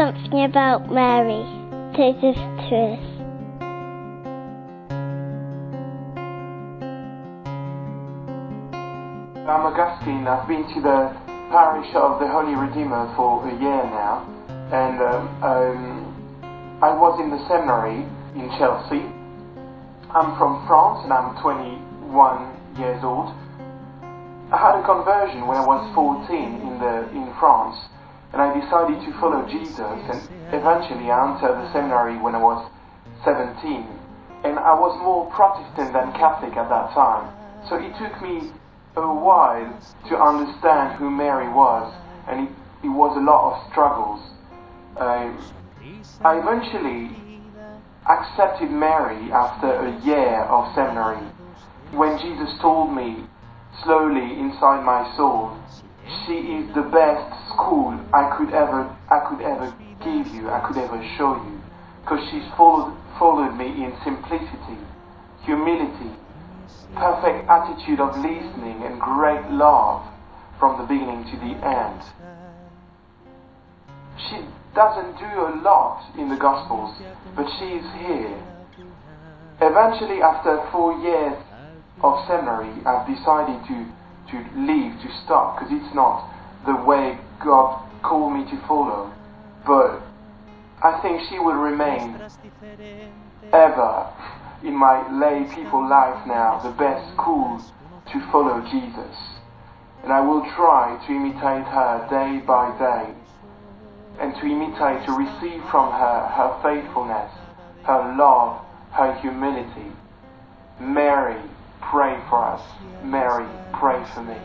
something about Mary. Take us to us. I'm Augustin. I've been to the parish of the Holy Redeemer for a year now, and um, um, I was in the seminary in Chelsea. I'm from France and I'm 21 years old. I had a conversion when I was 14 in the in France, and I decided to follow Jesus. And eventually, I entered the seminary when I was 17, and I was more Protestant than Catholic at that time. So it took me a while to understand who Mary was, and it, it was a lot of struggles. Um, I eventually accepted Mary after a year of seminary. When Jesus told me slowly inside my soul, she is the best school I could ever I could ever give you, I could ever show you, because she's followed followed me in simplicity, humility, perfect attitude of listening and great love from the beginning to the end. She doesn't do a lot in the Gospels, but she is here. Eventually, after four years of seminary, I've decided to, to leave, to stop, because it's not the way God called me to follow. But I think she will remain ever in my lay people life now the best school to follow Jesus. And I will try to imitate her day by day and to imitate, to receive from her her faithfulness, her love, her humility. Mary, Pray for us. Mary, pray for me.